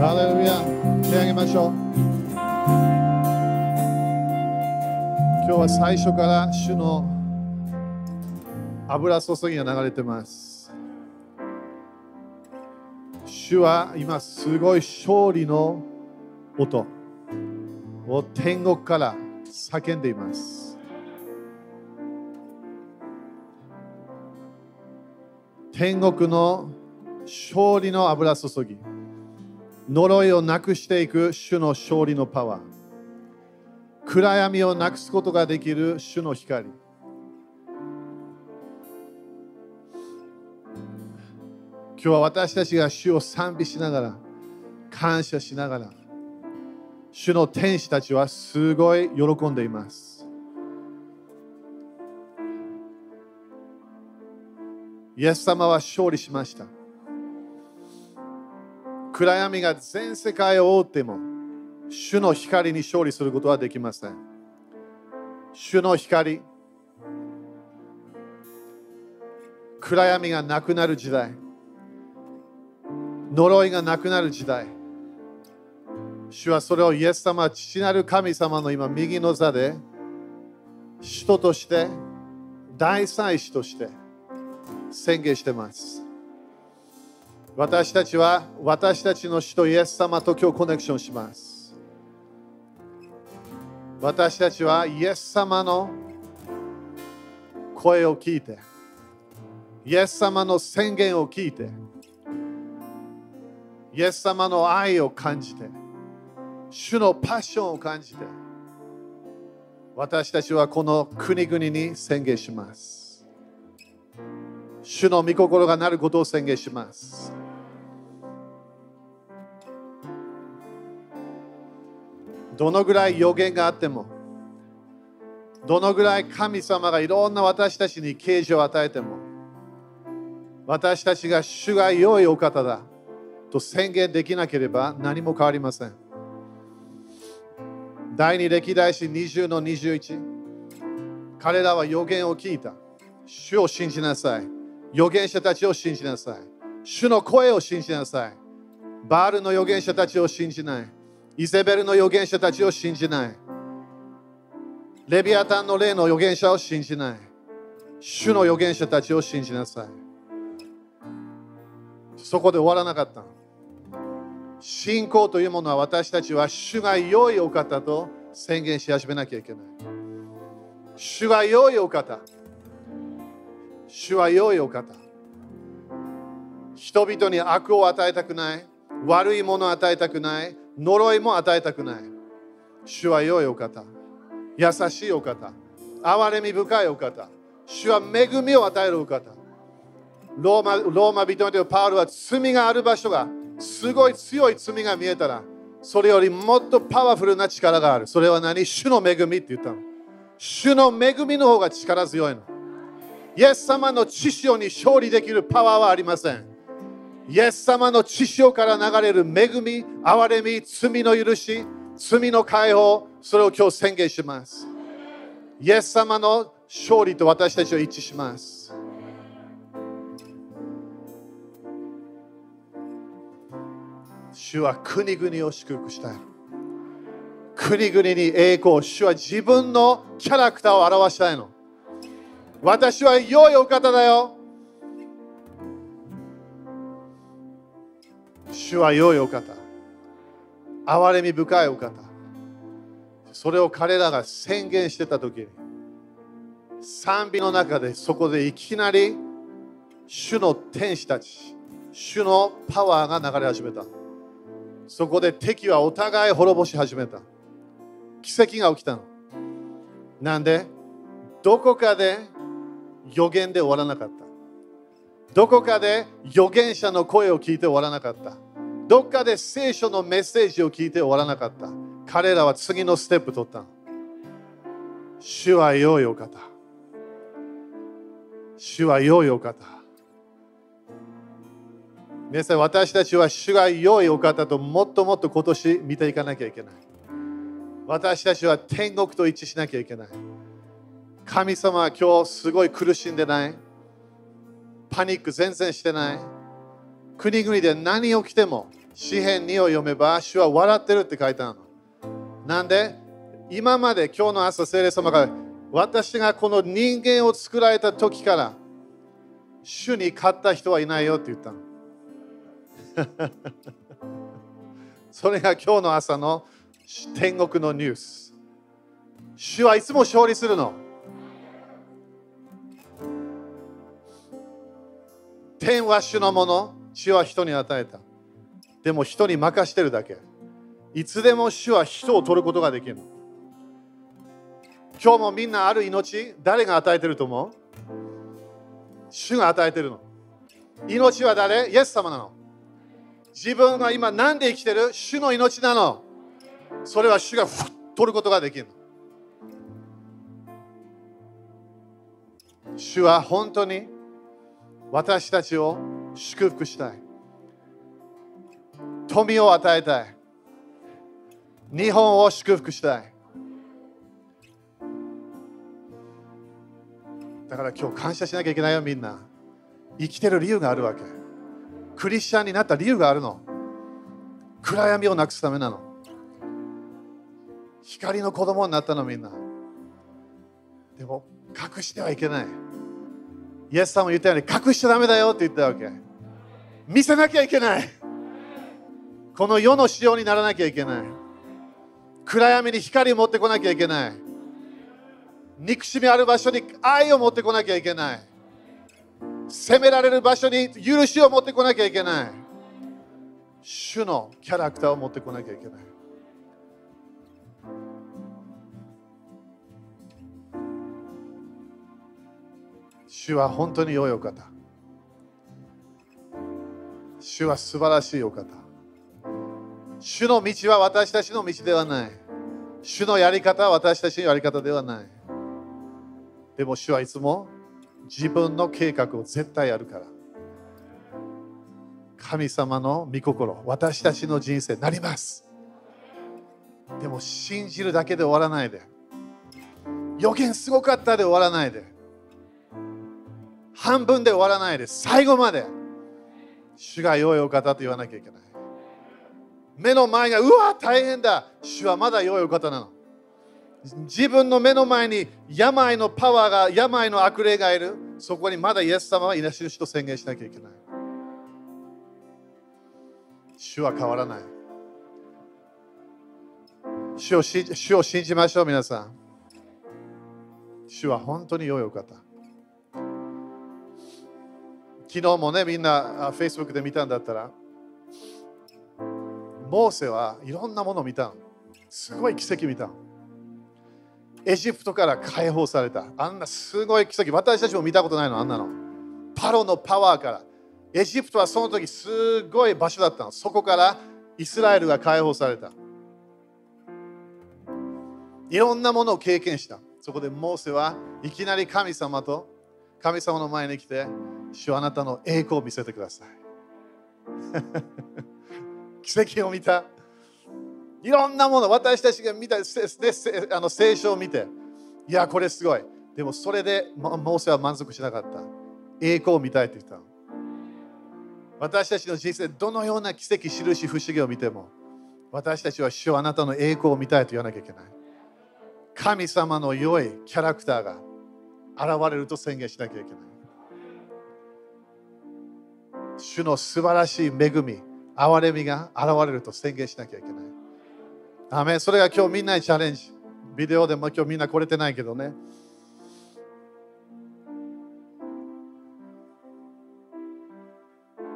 ハレルヤ手上げましょう今日は最初から主の油注ぎが流れてます主は今すごい勝利の音を天国から叫んでいます天国の勝利の油注ぎ呪いをなくしていく主の勝利のパワー。暗闇をなくすことができる主の光。今日は私たちが主を賛美しながら感謝しながら主の天使たちはすごい喜んでいます。イエス様は勝利しました。暗闇が全世界を覆っても主の光に勝利することはできません。主の光暗闇がなくなる時代呪いがなくなる時代主はそれをイエス様父なる神様の今右の座で使徒として大祭司として宣言してます。私たちは私たちの主とイエス様と今日コネクションします。私たちはイエス様の声を聞いてイエス様の宣言を聞いてイエス様の愛を感じて主のパッションを感じて私たちはこの国々に宣言します。主の御心がなることを宣言します。どのぐらい予言があってもどのぐらい神様がいろんな私たちに啓示を与えても私たちが主が良いお方だと宣言できなければ何も変わりません。第二歴代史20の21彼らは予言を聞いた。主を信じなさい。預言者たちを信じなさい。主の声を信じなさい。バールの預言者たちを信じない。イゼベルの預言者たちを信じない。レビアタンの霊の預言者を信じない。主の預言者たちを信じなさい。そこで終わらなかった。信仰というものは私たちは主が良いお方と宣言し始めなきゃいけない。主が良いお方主は良いお方人々に悪を与えたくない。悪いものを与えたくない。呪いも与えたくない。主は良いお方。優しいお方。憐れみ深いお方。主は恵みを与えるお方。ローマローマ人々パウルは罪がある場所がすごい強い罪が見えたらそれよりもっとパワフルな力がある。それは何？主の恵みって言ったの。主の恵みの方が力強いの。イエス様の血潮に勝利できるパワーはありません。イエス様の血潮から流れる恵み、憐れみ、罪の許し、罪の解放、それを今日宣言します。イエス様の勝利と私たちは一致します。主は国々を祝福したい。国々に栄光、主は自分のキャラクターを表したいの。私は良いお方だよ。主は良いお方。憐れみ深いお方。それを彼らが宣言してた時に、賛美の中でそこでいきなり主の天使たち、主のパワーが流れ始めた。そこで敵はお互い滅ぼし始めた。奇跡が起きたの。なんでどこかで予言で終わらなかった。どこかで預言者の声を聞いて終わらなかった。どっかで聖書のメッセージを聞いて終わらなかった。彼らは次のステップ取ったの。主は良いお方。主は良いお方。皆さん、私たちは主が良いお方ともっともっと今年見ていかなきゃいけない。私たちは天国と一致しなきゃいけない。神様は今日すごい苦しんでない。パニック全然してない。国々で何起きても詩篇2を読めば、主は笑ってるって書いてあるの。なんで、今まで今日の朝、聖霊様が私がこの人間を作られた時から、主に勝った人はいないよって言ったの。それが今日の朝の天国のニュース。主はいつも勝利するの。天は主のもの、主は人に与えた。でも人に任してるだけ。いつでも主は人を取ることができる。今日もみんなある命、誰が与えてると思う？主が与えてるの。命は誰？イエス様なの。自分が今何で生きてる？主の命なの。それは主が取ることができるの。主は本当に私たちを祝福したい。富を与えたい。日本を祝福したい。だから今日感謝しなきゃいけないよみんな。生きてる理由があるわけ。クリスチャンになった理由があるの。暗闇をなくすためなの。光の子供になったのみんな。でも隠してはいけない。イエスさんも言ったように隠しちゃだめだよって言ったわけ。見せなきゃいけない。この世の仕様にならなきゃいけない。暗闇に光を持ってこなきゃいけない。憎しみある場所に愛を持ってこなきゃいけない。責められる場所に許しを持ってこなきゃいけない。主のキャラクターを持ってこなきゃいけない。主は本当に良いお方。主は素晴らしいお方。主の道は私たちの道ではない。主のやり方は私たちのやり方ではない。でも主はいつも自分の計画を絶対やるから。神様の御心、私たちの人生になります。でも信じるだけで終わらないで。予言すごかったで終わらないで。半分で終わらないです。最後まで。主が良いお方と言わなきゃいけない。目の前がうわ大変だ。主はまだ良いお方なの。自分の目の前に病のパワーが、病の悪霊がいる。そこにまだイエス様はいなし主と宣言しなきゃいけない。主は変わらない。主を主を信じましょう、皆さん。主は本当に良いお方。昨日もね、みんな Facebook で見たんだったら、モーセはいろんなものを見たすごい奇跡見たエジプトから解放された。あんなすごい奇跡。私たちも見たことないの、あんなの。パロのパワーから。エジプトはその時すごい場所だったの。そこからイスラエルが解放された。いろんなものを経験した。そこでモーセはいきなり神様と神様の前に来て、主あなたの栄光を見せてください。奇跡を見た。いろんなもの、私たちが見たあの聖書を見て、いや、これすごい。でもそれでモーセは満足しなかった。栄光を見たいと言った。私たちの人生どのような奇跡、印、不思議を見ても、私たちは主はあなたの栄光を見たいと言わなきゃいけない。神様の良いキャラクターが現れると宣言しなきゃいけない。主の素晴らしい恵み、憐れみが現れると宣言しなきゃいけない。アメそれが今日みんなにチャレンジ。ビデオでも今日みんな来れてないけどね。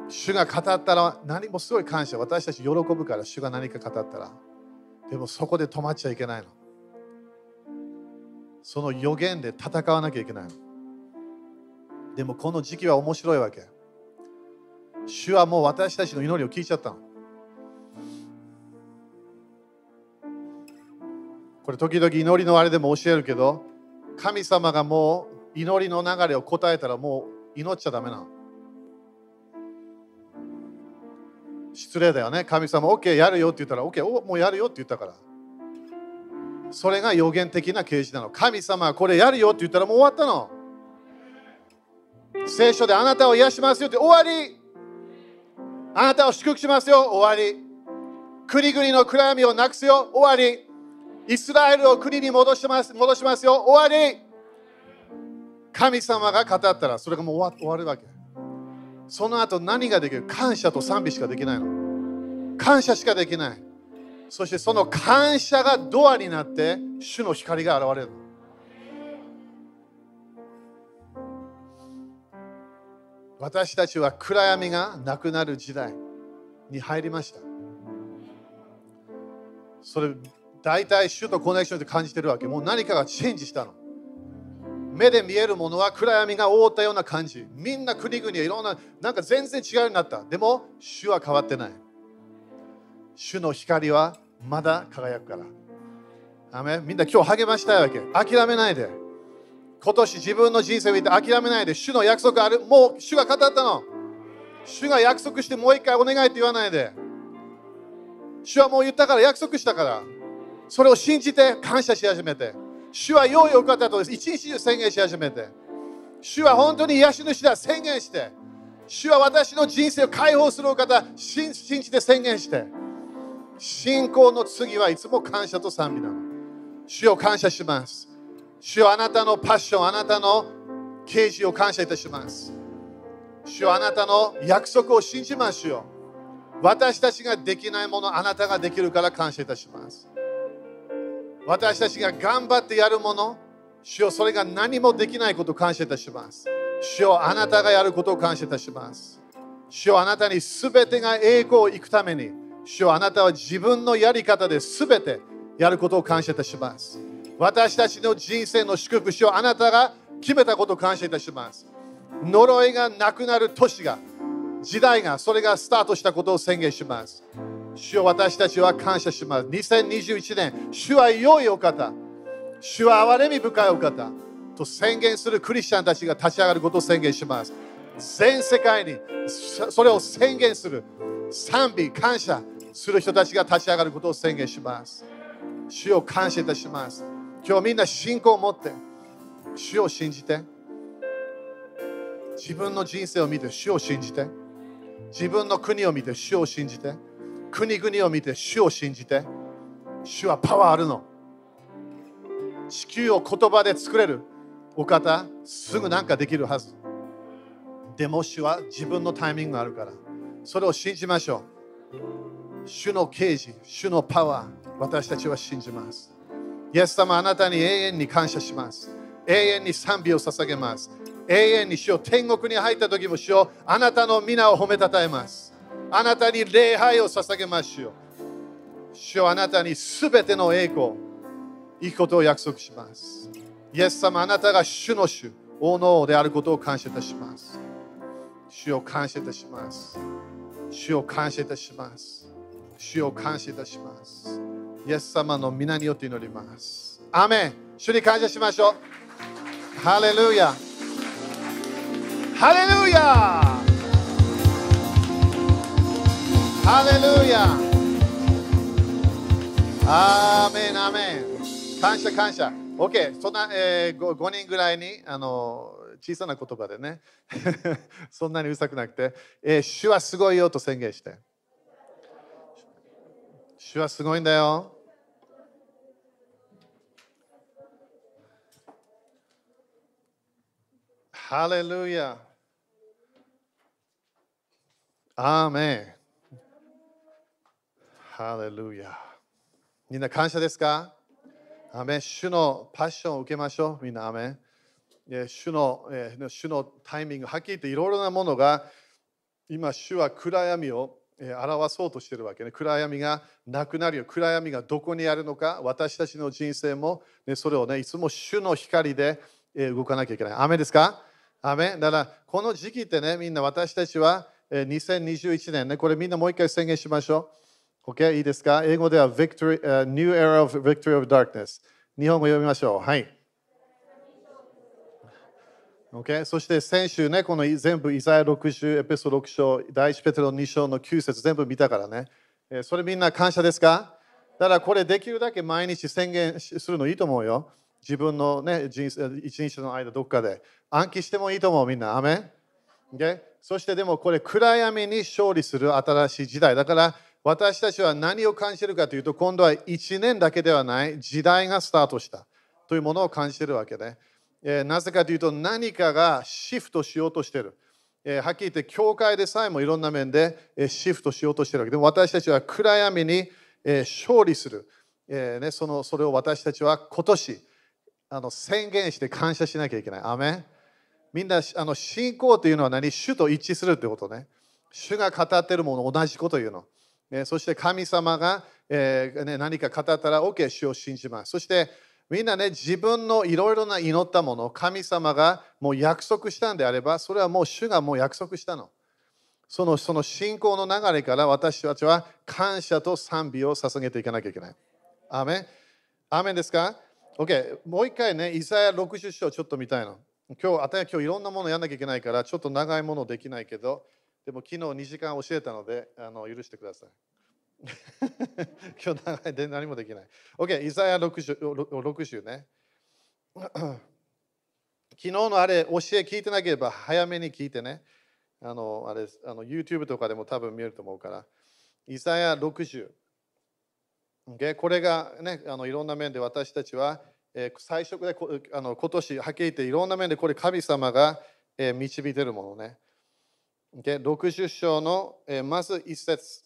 主が語ったら何もすごい感謝。私たち喜ぶから主が何か語ったら。でもそこで止まっちゃいけないの。その予言で戦わなきゃいけないの。でもこの時期は面白いわけ。主はもう私たちの祈りを聞いちゃったの。これ時々祈りのあれでも教えるけど神様がもう祈りの流れを答えたらもう祈っちゃダメなの。失礼だよね。神様 OK やるよって言ったら OK おもうやるよって言ったから。それが予言的な啓示なの。神様これやるよって言ったらもう終わったの。聖書であなたを癒しますよって終わり。あなたを祝福しますよ、終わり。国々の暗闇をなくすよ、終わり。イスラエルを国に戻します戻しますよ、終わり。神様が語ったら、それがもう終わ終わるわけ。その後何ができる？感謝と賛美しかできないの。感謝しかできない。そしてその感謝がドアになって、主の光が現れるの。私たちは暗闇がなくなる時代に入りました。それ、大体主とコネクションで感じてるわけ。もう何かがチェンジしたの。目で見えるものは暗闇が覆ったような感じ。みんな国々はいろんな、なんか全然違うようになった。でも、主は変わってない。主の光はまだ輝くから。アメみんな今日励ましたいわけ。諦めないで。今年自分の人生を見て諦めないで。主の約束ある。もう主が語ったの。主が約束してもう一回お願いって言わないで。主はもう言ったから約束したから。それを信じて感謝し始めて。主は良いお方とです一日中宣言し始めて。主は本当に癒し主だ宣言して。主は私の人生を解放するお方信じて宣言して。信仰の次はいつも感謝と賛美なの。主を感謝します。主よあなたのパッション、あなたの啓示を感謝いたします。主よあなたの約束を信じますよ。私たちができないもの、あなたができるから感謝いたします。私たちが頑張ってやるもの、主よそれが何もできないことを感謝いたします。主よあなたがやることを感謝いたします。主よあなたに全てが栄光を行くために、主よあなたは自分のやり方で全てやることを感謝いたします。私たちの人生の祝福主をあなたが決めたことを感謝いたします。呪いがなくなる年が、時代が、それがスタートしたことを宣言します。主を私たちは感謝します。2021年、主は良いお方、主は憐れみ深いお方と宣言するクリスチャンたちが立ち上がることを宣言します。全世界にそれを宣言する賛美、感謝、する人たちが立ち上がることを宣言します。主を感謝いたします。今日みんな信仰を持って、主を信じて、自分の人生を見て主を信じて、自分の国を見て主を信じて、国々を見て主を信じて、主はパワーあるの。地球を言葉で作れるお方、すぐなんかできるはず。でも主は自分のタイミングがあるから、それを信じましょう。主の啓示、主のパワー、私たちは信じます。イエス様、あなたに永遠に感謝します。永遠に賛美を捧げます。永遠に主を天国に入った時も主をあなたの皆を褒めたたえます。あなたに礼拝を捧げます主主をあなたにすべての栄光、いいことを約束します。イエス様、あなたが主の主、王の王であることを感謝いたします。主を感謝いたします。主を感謝いたします。主を感謝いたします。イエス様の皆によって祈ります。アメン。主に感謝しましょう。ハレルヤ。ハレルヤ。ハレルヤ。アーメン。アメン。感謝感謝。OK そんな、えー、5, 5人ぐらいにあの小さな言葉でね。そんなにうるさくなくて、えー、主はすごいよと宣言して。主はすごいんだよ。ハレルヤ。アーメン。ハレルヤ。みんな感謝ですか？アメン主のパッションを受けましょう。みんなアメン。主の主のタイミング、はっきり言っていろいろなものが今、主は暗闇を表そうとしてるわけね。暗闇がなくなるよ。暗闇がどこにあるのか、私たちの人生も、ね、それをね、いつも主の光で動かなきゃいけない。雨ですか？雨だから、この時期ってね、みんな私たちは2021年ね、これみんなもう一回宣言しましょう。OK? いいですか？英語では Victory,、uh, New Era of Victory of Darkness。日本語読みましょう。はい。Okay? そして先週ね、この全部イザヤ60、エペソ6章、第1ペテロ2章の9節全部見たからね。それみんな感謝ですか？だからこれできるだけ毎日宣言するのいいと思うよ。自分のね、人生一日の間どっかで暗記してもいいと思うみんな。アメ Okay? そしてでもこれ暗闇に勝利する新しい時代。だから私たちは何を感じているかというと今度は1年だけではない時代がスタートしたというものを感じているわけね。えー、なぜかというと何かがシフトしようとしている。えー、はっきり言って教会でさえもいろんな面で、シフトしようとしているわけでも私たちは暗闇に、勝利する、えね、そのそれを私たちは今年あの宣言して感謝しなきゃいけない。アメみんなあの信仰というのは何？主と一致するってことね。主が語っているもの同じこと言うの。えそして神様が、えー、ね、何か語ったら OK、主を信じます。そしてみんなね、自分のいろいろな祈ったもの、神様がもう約束したんであれば、それはもう主がもう約束したの。そのその信仰の流れから私たちは感謝と賛美を捧げていかなきゃいけない。アメンアメンですか？?OK、もう一回ね、イザヤ60章ちょっと見たいの。今日、あた今日いろんなものやんなきゃいけないから、ちょっと長いものできないけど、でも昨日2時間教えたので、あの許してください。今日長いで何もできない。OK、イザヤ 60, 60ね。昨日のあれ、教え聞いてなければ早めに聞いてね。あの、あれ、あの YouTube とかでも多分見えると思うから。イザヤ60。これがね、あのいろんな面で私たちは、え、最初であの今年はっきり言っていろんな面でこれ神様が、え、導いてるものね。Okay? 60章の、え、まず一節。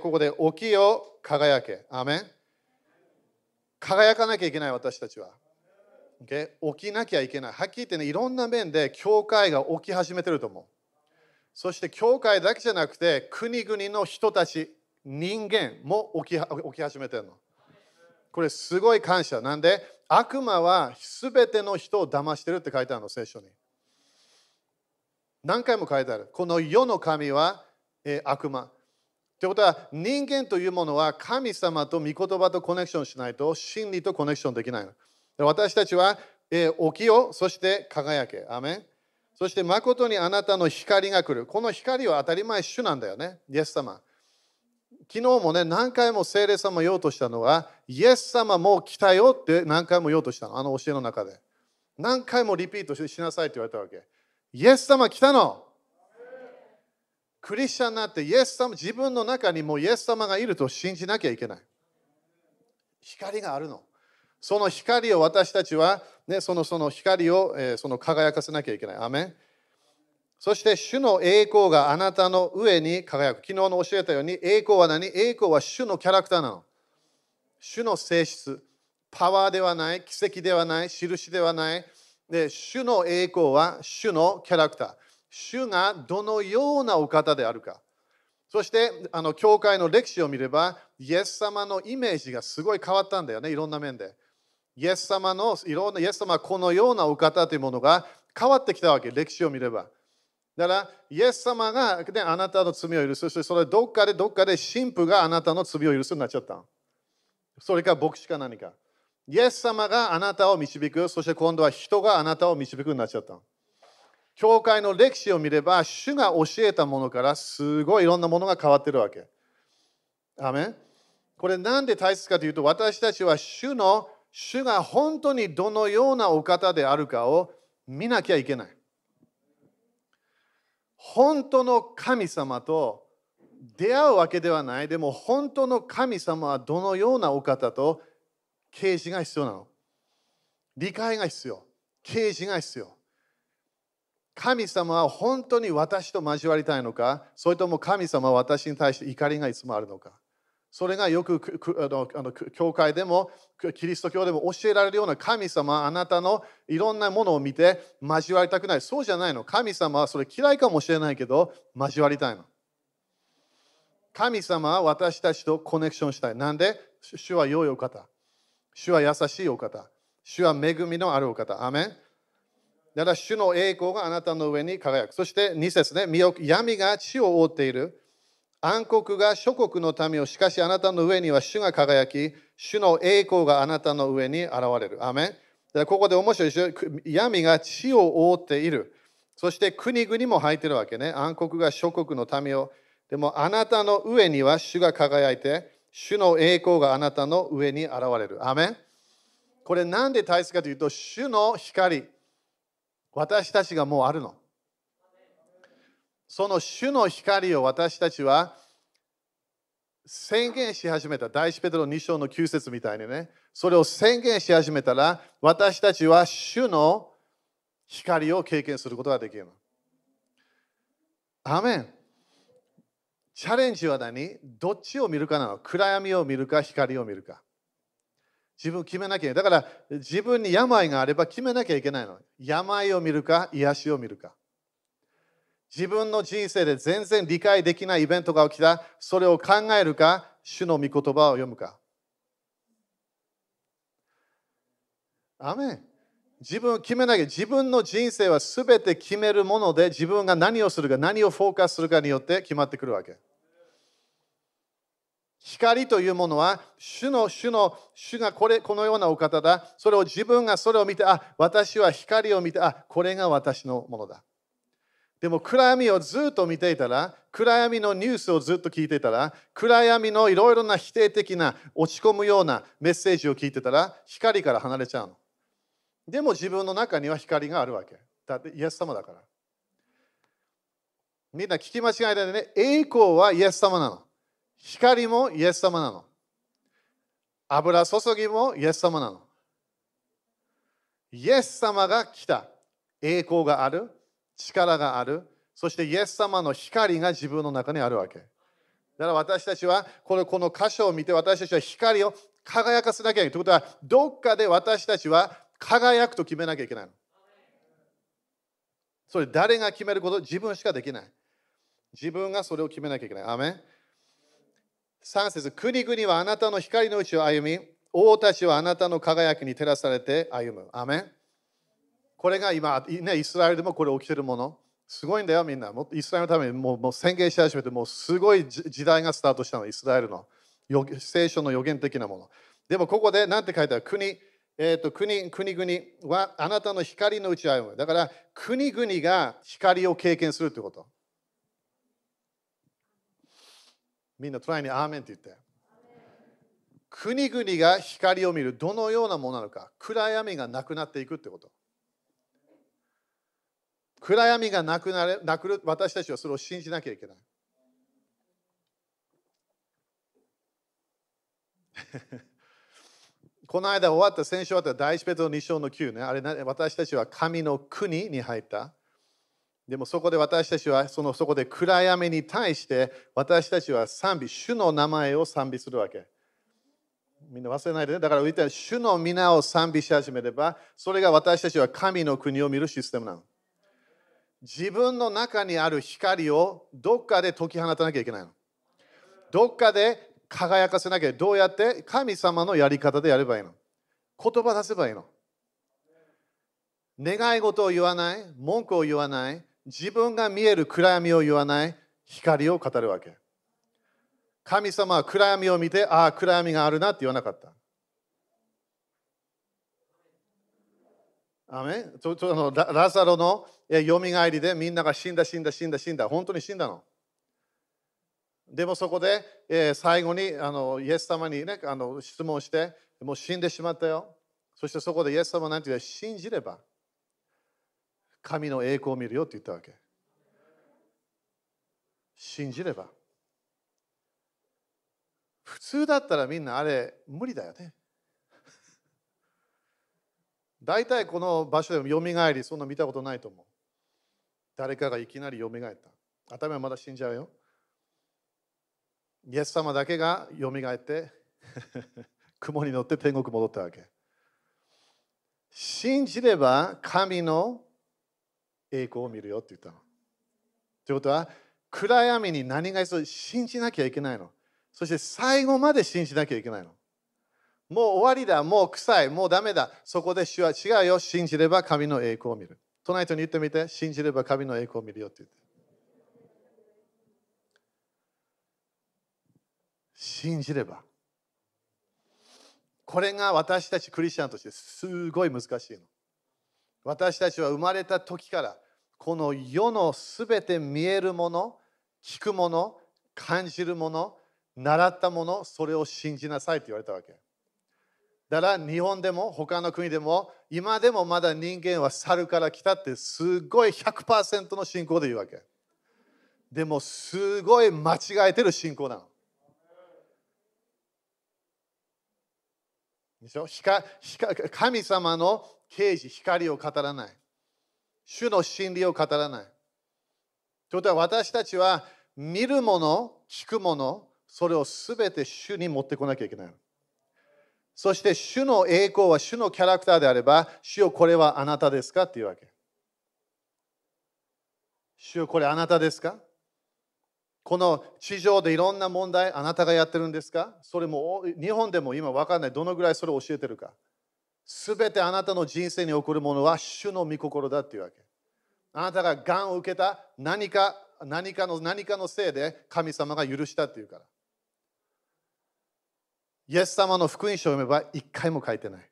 ここで起きよ輝け。アメン輝かなきゃいけない私たちは。起きなきゃいけない。はっきり言ってね、いろんな面で教会が起き始めてると思う。そして教会だけじゃなくて国々の人たち、人間も起き起き始めてるの。これすごい感謝。なんで悪魔は全ての人を騙してるって書いてあるの、聖書に。何回も書いてある。この世の神は、えー、悪魔。ということは人間というものは神様と御言葉とコネクションしないと真理とコネクションできないの。私たちは、えー、起きよ、そして輝け。アメンそして誠にあなたの光が来る。この光は当たり前主なんだよね。イエス様。昨日もね、何回も聖霊様言おうとしたのは、イエス様もう来たよって何回も言おうとしたの。あの教えの中で。何回もリピートしなさいって言われたわけ。イエス様来たの。クリスチャンになってイエス様、自分の中にもイエス様がいると信じなきゃいけない。光があるの。その光を私たちは、ね、そのその光を、えー、その輝かせなきゃいけない。アメそして主の栄光があなたの上に輝く。昨日の教えたように、栄光は何？栄光は主のキャラクターなの。主の性質。パワーではない、奇跡ではない、印ではない。で主の栄光は主のキャラクター。主がどのようなお方であるか。そしてあの教会の歴史を見れば、イエス様のイメージがすごい変わったんだよね、いろんな面で。イエス様のいろんな、イエス様はこのようなお方というものが変わってきたわけ、歴史を見れば。だから、イエス様が、ね、あなたの罪を許す。そしてそれどっかでどっかで神父があなたの罪を許すになっちゃった。それか牧師か何か。イエス様があなたを導く。そして今度は人があなたを導くになっちゃった。教会の歴史を見れば、主が教えたものからすごいいろんなものが変わってるわけ。アメンこれなんで大切かというと、私たちは主の、主が本当にどのようなお方であるかを見なきゃいけない。本当の神様と出会うわけではない。でも本当の神様はどのようなお方と啓示が必要なの？理解が必要。啓示が必要。神様は本当に私と交わりたいのか、それとも神様は私に対して怒りがいつもあるのか？それがよくあのあの教会でも、キリスト教でも教えられるような神様あなたのいろんなものを見て交わりたくない。そうじゃないの。神様はそれ嫌いかもしれないけど、交わりたいの。神様は私たちとコネクションしたい。なんで？主は良いお方。主は優しいお方。主は恵みのあるお方。アメンだから主の栄光があなたの上に輝く。そして2節ね、闇が地を覆っている。暗黒が諸国の民を、しかしあなたの上には主が輝き、主の栄光があなたの上に現れる。アメンここで面白いでしょ？闇が地を覆っている。そして国々も入ってるわけね。暗黒が諸国の民を。でもあなたの上には主が輝いて、主の栄光があなたの上に現れる。アメンこれなんで大切かというと、主の光。私たちがもうあるの。その主の光を私たちは宣言し始めた。第一ペテロ2章の9節みたいにね。それを宣言し始めたら、私たちは主の光を経験することができる。アメン。チャレンジは何？どっちを見るかなの？暗闇を見るか光を見るか。自分決めなきゃいけない。だから自分に病があれば決めなきゃいけないの。病を見るか癒しを見るか。自分の人生で全然理解できないイベントが起きた。それを考えるか、主の御言葉を読むか。アメ自分を決めなきゃ自分の人生は全て決めるもので自分が何をするか何をフォーカスするかによって決まってくるわけ。光というものは主の主の主がこれこのようなお方だ。それを自分がそれを見て、あ、私は光を見て、あ、これが私のものだ。でも暗闇をずっと見ていたら、暗闇のニュースをずっと聞いていたら、暗闇のいろいろな否定的な落ち込むようなメッセージを聞いてたら、光から離れちゃうの。でも自分の中には光があるわけ。だってイエス様だから。みんな聞き間違いでね、栄光はイエス様なの。光もイエス様なの。油注ぎもイエス様なの。イエス様が来た。栄光がある。力がある。そしてイエス様の光が自分の中にあるわけ。だから私たちはこのこの箇所を見て私たちは光を輝かせなきゃいけない。ということはどっかで私たちは輝くと決めなきゃいけないの。それ誰が決めること？自分しかできない。自分がそれを決めなきゃいけない。アメン3節国々はあなたの光のうちを歩み、王たちはあなたの輝きに照らされて歩む。アメンこれが今、ね、イスラエルでもこれ起きてるもの。すごいんだよ、みんな。もイスラエルのためにもうもう宣言し始めて、もうすごい時代がスタートしたの、イスラエルの。聖書の予言的なもの。でもここで何て書いてある？国、えーと、国国々はあなたの光のうち歩む。だから国々が光を経験するということ。みんなトライにアーメンって言って。国々が光を見る。どのようなものなのか。暗闇がなくなっていくってこと。暗闇がなくなるなくる私たちはそれを信じなきゃいけない。この間終わった、先週終わった第一ペトロ2章の9ね。あれ、私たちは神の国に入った。でもそこで私たちはそのそこで暗闇に対して私たちは賛美、主の名前を賛美するわけ。みんな忘れないでね。だから言ったら主の皆を賛美し始めれば、それが私たちは神の国を見るシステムなの。自分の中にある光をどっかで解き放たなきゃいけないの。どっかで輝かせなきゃどうやって神様のやり方でやればいいの。言葉出せばいいの。願い事を言わない。文句を言わない。自分が見える暗闇を言わない。光を語るわけ。神様は暗闇を見てああ暗闇があるなって言わなかった。アメちょちょのラザロのよみがえりでみんなが死んだ死んだ死んだ死んだ本当に死んだの？でもそこで、えー、最後にあのイエス様に、ね、あの質問して、もう死んでしまったよ。そしてそこでイエス様なんて言う信じれば、神の栄光を見るよって言ったわけ。信じれば。普通だったらみんなあれ無理だよね。大体この場所でもよみがえり、そんな見たことないと思う。誰かがいきなりよみがえった。頭はまだ死んじゃうよ。イエス様だけがよみがえって 雲に乗って天国戻ったわけ。信じれば神の栄光を見るよって言ったの。ということは暗闇に何が必要信じなきゃいけないの。そして最後まで信じなきゃいけないの。もう終わりだ、もう臭い、もうダメだ。そこで主は違うよ。信じれば神の栄光を見る。隣人に言ってみて、信じれば神の栄光を見るよって言って。信じれば。これが私たちクリスチャンとしてすごい難しいの。私たちは生まれた時からこの世のすべて見えるもの、聞くもの、感じるもの、習ったもの、それを信じなさいって言われたわけ。だから日本でも他の国でも今でもまだ人間は猿から来たってすごい100%の信仰で言うわけ。でもすごい間違えてる信仰なの。でしょ？神様の啓示、光を語らない。主の真理を語らない。ということは私たちは見るもの、聞くもの、それをすべて主に持ってこなきゃいけないの。そして主の栄光は主のキャラクターであれば、主よこれはあなたですか？っていうわけ。主よこれあなたですか？この地上でいろんな問題、あなたがやってるんですか？それも日本でも今わかんない。どのぐらいそれを教えてるか。すべてあなたの人生に起こるものは主の御心だっていうわけ。あなたががんを受けた何か何かの何かのせいで神様が許したっていうから。イエス様の福音書を読めば一回も書いてない。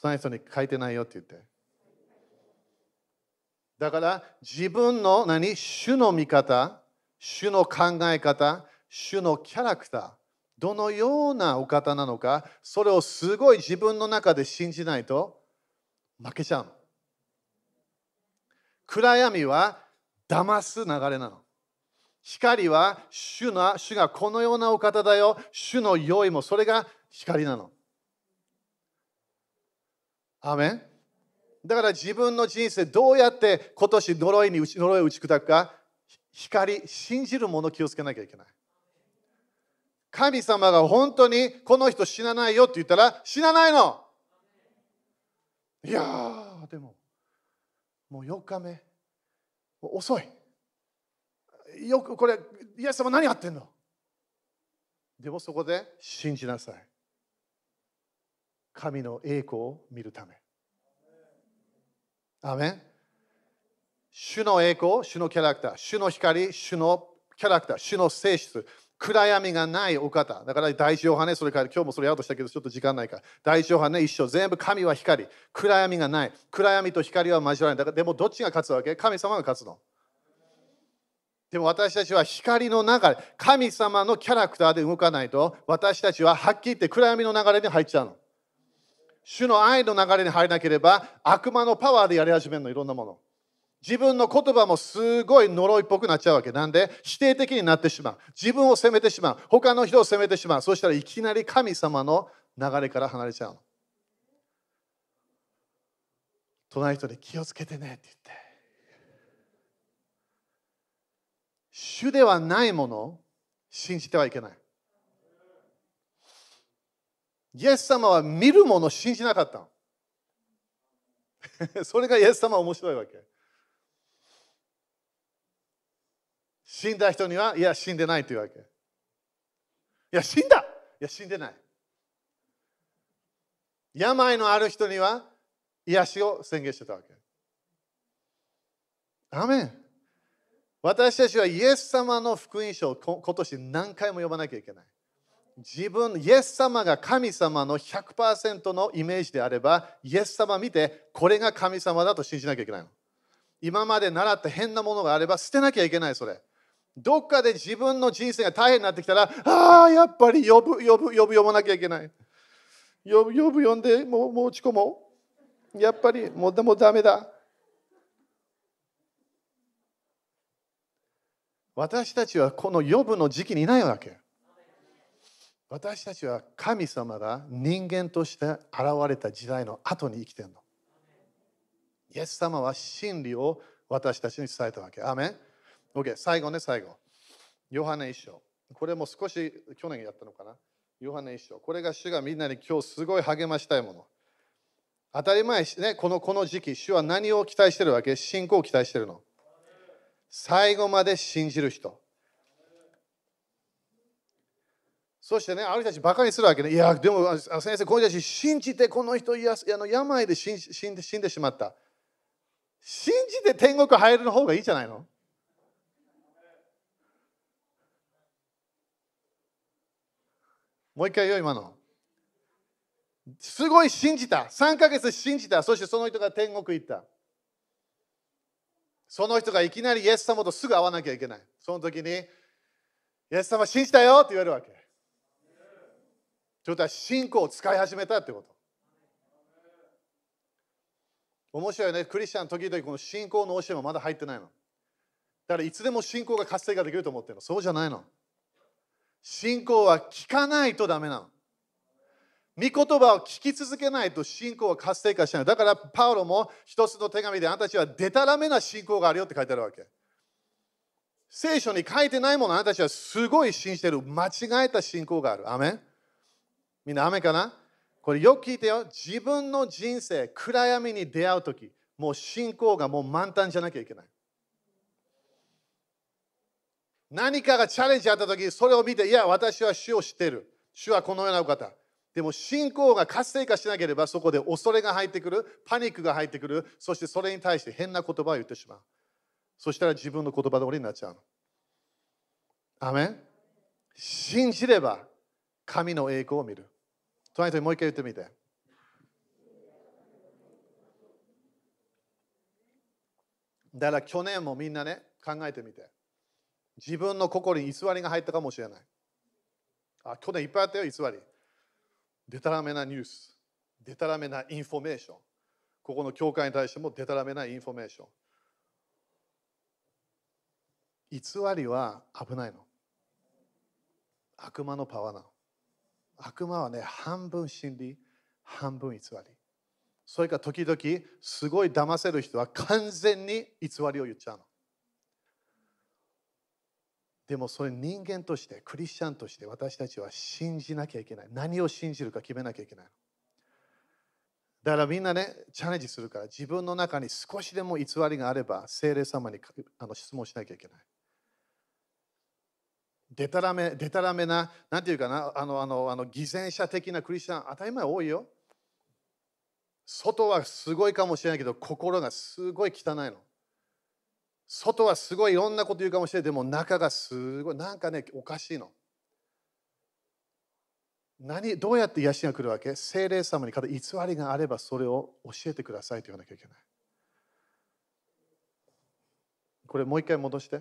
隣の人に書いてないよって言って。だから自分の何主の見方、主の考え方、主のキャラクター、どのようなお方なのか、それをすごい自分の中で信じないと負けちゃう。暗闇は騙す流れなの。光は主の主がこのようなお方だよ。主の良いもそれが光なの。アメンだから自分の人生どうやって今年呪いに呪いを打ち砕くか光、信じるもの気をつけなきゃいけない。神様が本当にこの人死なないよって言ったら死なないの。いやー、でも、もう4日目、遅い。よくこれ、イエス様何やってんの？でもそこで信じなさい。神の栄光を見るため。アメン主の栄光、主のキャラクター、主の光、主のキャラクター、主の性質、暗闇がないお方。だから第一ヨハネ、それから今日もそれやろうとしたけど、ちょっと時間ないから。第一ヨハネ一緒、全部神は光。暗闇がない。暗闇と光は交わらない。だからでもどっちが勝つわけ？神様が勝つの。でも私たちは光の流れ、神様のキャラクターで動かないと、私たちははっきり言って暗闇の流れに入っちゃうの。主の愛の流れに入らなければ、悪魔のパワーでやり始めるの、いろんなもの。自分の言葉もすごい呪いっぽくなっちゃうわけ。なんで、否定的になってしまう。自分を責めてしまう。他の人を責めてしまう。そしたらいきなり神様の流れから離れちゃうの。隣人で気をつけてねって言って。主ではないものを信じてはいけない。イエス様は見るものを信じなかった。それがイエス様は面白いわけ。死んだ人には、いや、死んでないというわけ。いや、死んだいや、死んでない。病のある人には、癒しを宣言してたわけ。アメン。私たちはイエス様の福音書を今年何回も読まなきゃいけない。自分、イエス様が神様の100%のイメージであれば、イエス様見て、これが神様だと信じなきゃいけないの。今まで習った変なものがあれば捨てなきゃいけない、それ。どっかで自分の人生が大変になってきたら、ああ、やっぱり呼ぶ、呼ぶ、呼ぶ、読まなきゃいけない。呼ぶ、呼ぶ、読んで、もう、もう落ち込もう。やっぱり、もう、でもダメだ。私たちはこの呼ぶの時期にいないわけ。私たちは神様が人間として現れた時代の後に生きてるの。イエス様は真理を私たちに伝えたわけ。アメン ?OK、最後ね、最後。ヨハネ一章。これも少し去年やったのかなヨハネ一章。これが主がみんなに今日すごい励ましたいもの。当たり前ね、このこの時期、主は何を期待してるわけ？信仰を期待してるの。最後まで信じる人。そしてね、ある人たちバカにするわけね。いや、でも先生、この人たち信じてこの人いやあの病で死んで死んでしまった。信じて天国入るの方がいいじゃないの？もう一回言う今の。すごい信じた。3ヶ月信じた。そしてその人が天国行った。その人がいきなりイエス様とすぐ会わなきゃいけない。その時に、イエス様信じたよって言われるわけ。ということは信仰を使い始めたってこと。面白いね。クリスチャン時々この信仰の教えもまだ入ってないの。だからいつでも信仰が活性化できると思ってるの。そうじゃないの。信仰は聞かないとダメなの。御言葉を聞き続けないと信仰は活性化しない。だからパウロも一つの手紙であなたたちはデタラメな信仰があるよって書いてあるわけ。聖書に書いてないものあなたたちはすごい信じてる間違えた信仰がある。アメンみんなアメかな？これよく聞いてよ。自分の人生、暗闇に出会うとき、もう信仰がもう満タンじゃなきゃいけない。何かがチャレンジあったとき、それを見て、いや、私は主を知っている。主はこのようなお方。でも信仰が活性化しなければ、そこで恐れが入ってくる、パニックが入ってくる、そしてそれに対して変な言葉を言ってしまう。そしたら自分の言葉通りになっちゃうの。アメン？信じれば神の栄光を見る。隣にもう一回言ってみて。だから去年もみんなね、考えてみて。自分の心に偽りが入ったかもしれない。あ、去年いっぱいあったよ、偽り。でたらめなニュース。でたらめなインフォメーション。ここの教会に対してもでたらめなインフォメーション。偽りは危ないの。悪魔のパワーなの。悪魔はね、半分真理、半分偽り。それから時々、すごい騙せる人は完全に偽りを言っちゃうの。でもそれ人間としてクリスチャンとして私たちは信じなきゃいけない。何を信じるか決めなきゃいけないだからみんなねチャレンジするから自分の中に少しでも偽りがあれば精霊様にあの質問しなきゃいけない。でたらめでたらめななんていうかな？あのあのあの偽善者的なクリスチャン当たり前多いよ。外はすごいかもしれないけど心がすごい汚いの。外はすごいいろんなこと言うかもしれない。でも中がすごい、なんかね、おかしいの。何どうやって癒しが来るわけ？精霊様に偽りがあればそれを教えてくださいと言わなきゃいけない。これもう一回戻して。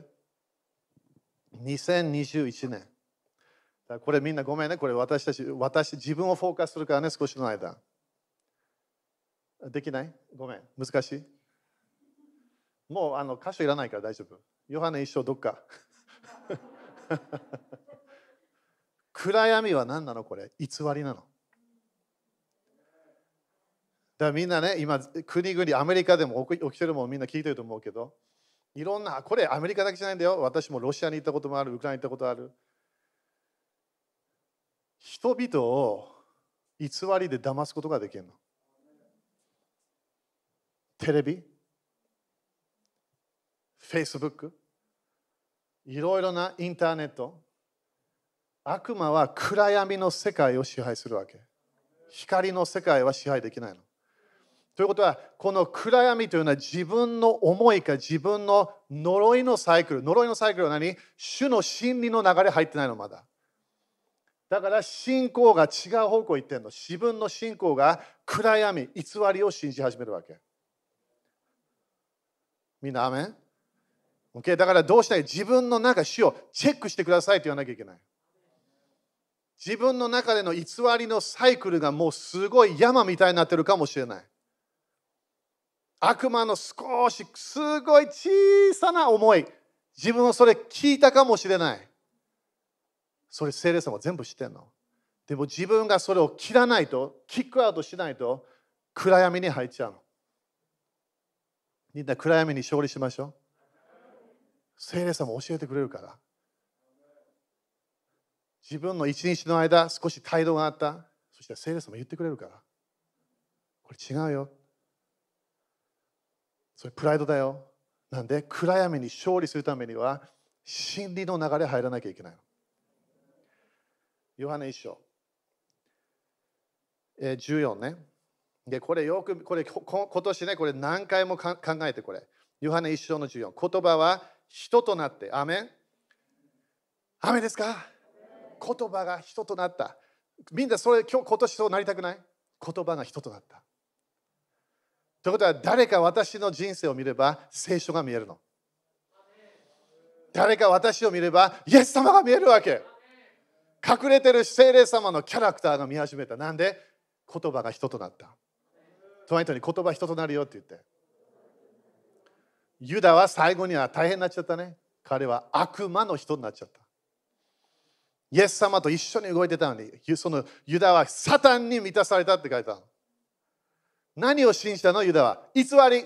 2021年。これみんなごめんね。これ私たち、私、自分をフォーカスするからね、少しの間。できない？ごめん。難しい？もうあの箇所いらないから大丈夫。ヨハネ一生どっか。暗闇は何なのこれ？偽りなの。だからみんなね、今、国々、アメリカでも起きてるもんみんな聞いてると思うけど、いろんな、これアメリカだけじゃないんだよ。私もロシアに行ったこともある、ウクライナに行ったことある。人々を偽りで騙すことができるの。テレビ？Facebook いろいろなインターネット悪魔は暗闇の世界を支配するわけ。光の世界は支配できないの。ということはこの暗闇というのは自分の思いか自分の呪いのサイクル。呪いのサイクルは何？主の真理の流れ入ってないのまだ。だから信仰が違う方向行ってんの。自分の信仰が暗闇偽りを信じ始めるわけ。みんなアメン？Okay? だからどうしたい自分の中、死をチェックしてくださいと言わなきゃいけない。自分の中での偽りのサイクルがもうすごい山みたいになってるかもしれない。悪魔の少しすごい小さな思い、自分はそれ聞いたかもしれない。それ聖霊様全部知ってんの？でも自分がそれを切らないと、キックアウトしないと暗闇に入っちゃうの。みんな暗闇に勝利しましょう。聖霊様教えてくれるから。自分の一日の間、少し態度があった。そして聖霊様言ってくれるから。これ違うよ。それプライドだよ。なんで暗闇に勝利するためには真理の流れ入らなきゃいけない。ヨハネ一章。え14ね。で、これよく、これ今年ね、これ何回も考えてこれ。ヨハネ一章の14。言葉は人となって、アメンアメですか？言葉が人となった。みんなそれ今日今年そうなりたくない？言葉が人となった。ということは誰か私の人生を見れば聖書が見えるの。誰か私を見ればイエス様が見えるわけ。隠れてる聖霊様のキャラクターが見始めた。なんで？言葉が人となった。隣人に言葉人となるよって言って。ユダは最後には大変になっちゃったね。彼は悪魔の人になっちゃった。イエス様と一緒に動いてたのに、そのユダはサタンに満たされたって書いてある。何を信じたの？ユダは偽り。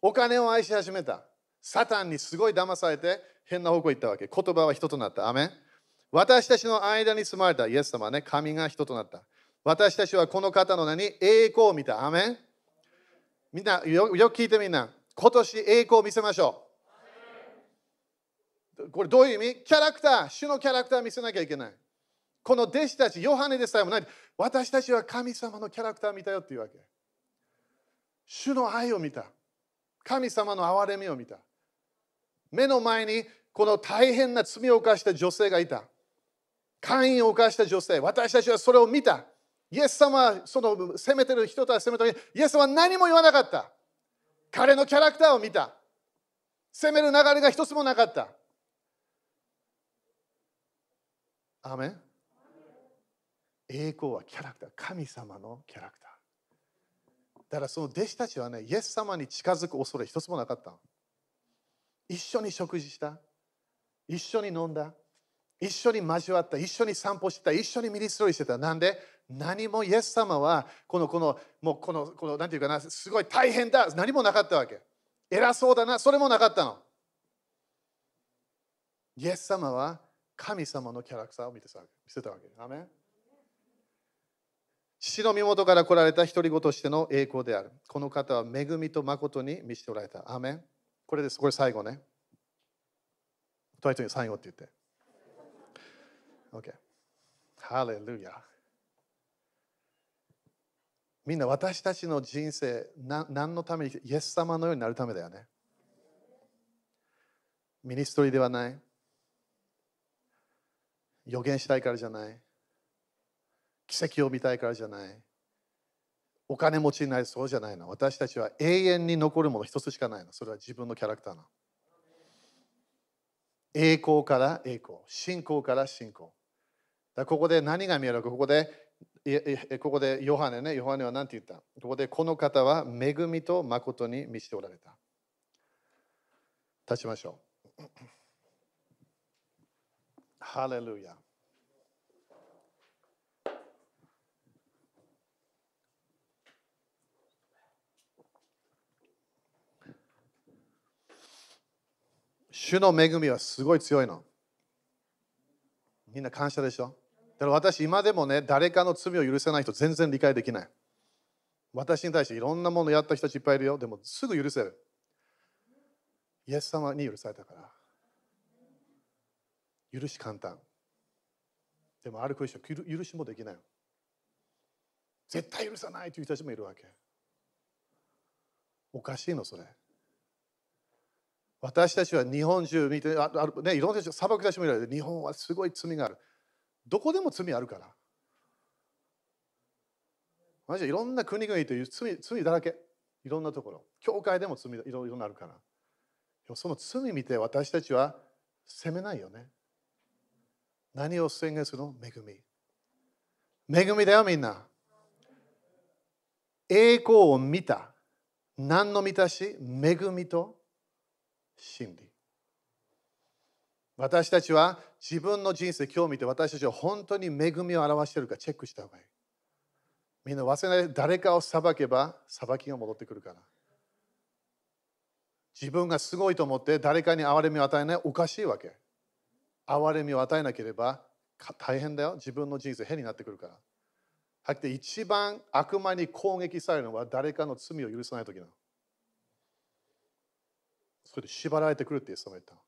お金を愛し始めた。サタンにすごい騙されて変な方向行ったわけ。言葉は人となった。アメン私たちの間に住まれたイエス様はね、神が人となった。私たちはこの方の名に栄光を見た。アメンみんなよ、よく聞いてみんな。今年栄光を見せましょう。これどういう意味？キャラクター、主のキャラクターを見せなきゃいけない。この弟子たち、ヨハネでさえもない。私たちは神様のキャラクターを見たよっていうわけ。主の愛を見た。神様の憐れみを見た。目の前にこの大変な罪を犯した女性がいた。会員を犯した女性。私たちはそれを見た。イエス様はその責めてる人たち責めた時イエス様は何も言わなかった。彼のキャラクターを見た。責める流れが一つもなかった。アメン栄光はキャラクター。神様のキャラクター。だからその弟子たちはね、イエス様に近づく恐れ一つもなかった。一緒に食事した。一緒に飲んだ。一緒に交わった。一緒に散歩してた。一緒にミニストリーしてた。なんで？何もイエス様はこの、この、もうこの、この、なんていうかな、すごい大変だ。何もなかったわけ。偉そうだな。それもなかったの。イエス様は神様のキャラクターを見てたわけ。アメン父の身元から来られた独り子としての栄光である。この方は恵みと誠に満ちておられた。アメンこれです。これ最後ね。トイトに最後って言って。OK。ハレルヤ。みんな私たちの人生な、何のためにイエス様のようになるためだよね。ミニストリーではない。予言したいからじゃない。奇跡を見たいからじゃない。お金持ちになりそうじゃないの。私たちは永遠に残るもの一つしかないの。それは自分のキャラクターの。栄光から栄光、信仰から信仰。だここで何が見えるか、ここで、ここでヨハネね、ヨハネは何て言った？ここでこの方は恵みと誠に満ちておられた。立ちましょう。ハレルヤ。主の恵みはすごい強いの。みんな感謝でしょ？だから私今でもね、誰かの罪を許せない人全然理解できない。私に対していろんなものやった人たちいっぱいいるよ。でもすぐ許せる。イエス様に許されたから。許し簡単。でもあるクリスチャン許しもできない。絶対許さないという人たちもいるわけ。おかしいのそれ。私たちは日本中見て、ああね、いろんな人、砂漠たちもいる日本はすごい罪がある。どこでも罪あるから。マジでいろんな国々という罪罪だらけ。いろんなところ。教会でも罪いろいろなるから。その罪見て私たちは責めないよね。何を宣言するの？恵み。恵みだよみんな。栄光を見た。何の満たし？恵みと真理。私たちは自分の人生、今日見て私たちは本当に恵みを表しているかチェックした方がいい。みんな忘れない誰かを裁けば裁きが戻ってくるから。自分がすごいと思って誰かに憐れみを与えないおかしいわけ。憐れみを与えなければ大変だよ。自分の人生変になってくるから。はっきり一番悪魔に攻撃されるのは誰かの罪を許さないときなの。それで縛られてくるってイエス様言った。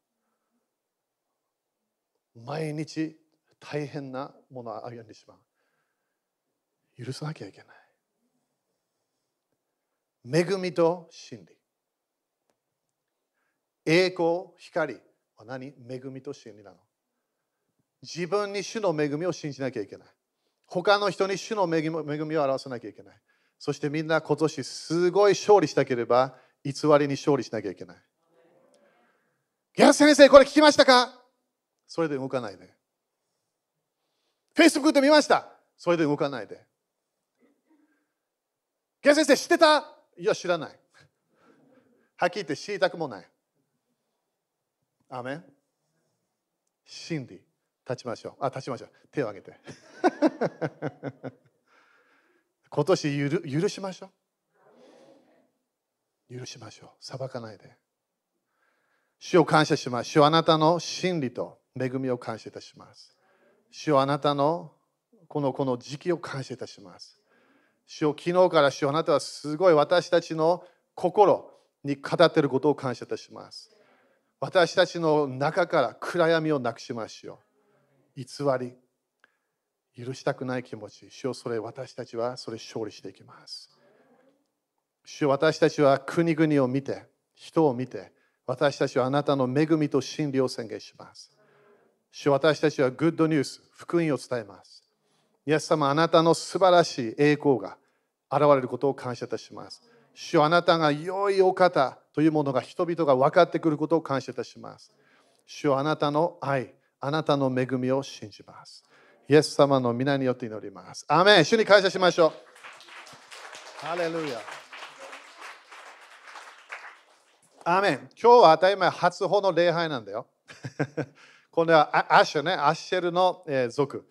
毎日大変なものを歩んでしまう。許さなきゃいけない。恵みと真理。栄光、光は何？恵みと真理なの。自分に主の恵みを信じなきゃいけない。他の人に主の恵みを表さなきゃいけない。そしてみんな今年すごい勝利したければ偽りに勝利しなきゃいけない。ギャス先生、これ聞きましたか？それで動かないで。Facebook で見ましたそれで動かないで。ギャス先生、知ってた？いや、知らない。はっきり言って知りたくもない。アメン？真理。立ちましょう。あ、立ちましょう。手を挙げて。今年許許しましょう。許しましょう。裁かないで。主を感謝します。主あなたの真理と恵みを感謝いたします。主あなたのこのこの時期を感謝いたします。主を昨日から主あなたはすごい私たちの心に語っていることを感謝いたします。私たちの中から暗闇をなくしましょう。偽り、許したくない気持ち、主をそれ私たちはそれ勝利していきます。主を私たちは国々を見て、人を見て、私たちはあなたの恵みと真理を宣言します。主私たちはグッドニュース、福音を伝えます。イエス様、あなたの素晴らしい栄光が現れることを感謝いたします。主あなたが良いお方というものが人々が分かってくることを感謝いたします。主あなたの愛、あなたの恵みを信じます。イエス様の皆によって祈ります。アメン主に感謝しましょう。ハレルヤ。アメン今日は当たり前初歩の礼拝なんだよ。これはアッシュね、アッシェルの族。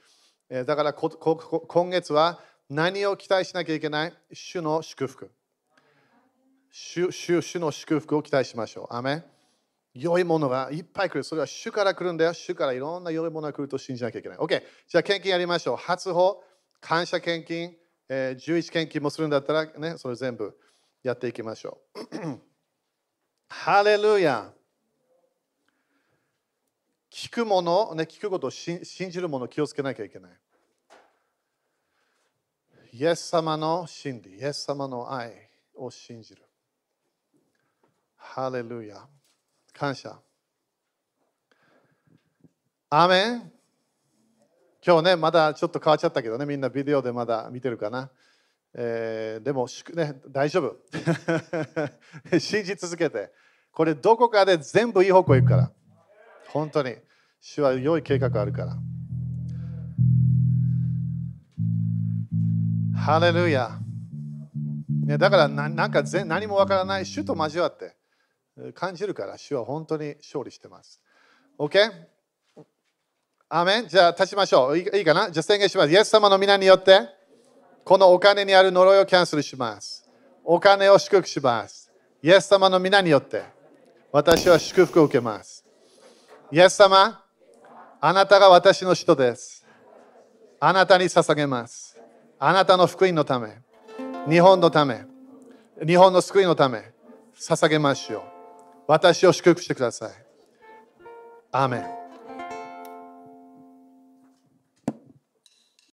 だから今月は何を期待しなきゃいけない？主の祝福。主主主の祝福を期待しましょう。アメ良いものがいっぱい来る。それは主から来るんだよ。主からいろんな良いものが来ると信じなきゃいけない。OK。じゃあ献金やりましょう。初歩、感謝献金、えー、11献金もするんだったらね、それ全部やっていきましょう。ハレルヤ。聞くもの、ね、聞くことを信じるものを気をつけなきゃいけない。イエス様の真理、イエス様の愛を信じる。ハレルヤ。感謝。アメン今日ね、まだちょっと変わっちゃったけどね、みんなビデオでまだ見てるかな。えー、でも、ね、大丈夫。信じ続けて。これどこかで全部いい方向行くから。本当に。主は良い計画あるから。ハレルヤ。ね、だからななんか全何もわからない主と交わって感じるから主は本当に勝利してます。OK? アメン？じゃあ立ちましょう。いいかな？じゃあ宣言します。イエス様の皆によってこのお金にある呪いをキャンセルします。お金を祝福します。イエス様の皆によって私は祝福を受けます。イエス様、あなたが私の人です。あなたに捧げます。あなたの福音のため、日本のため、日本の救いのため、捧げましょう。私を祝福してください。アーメン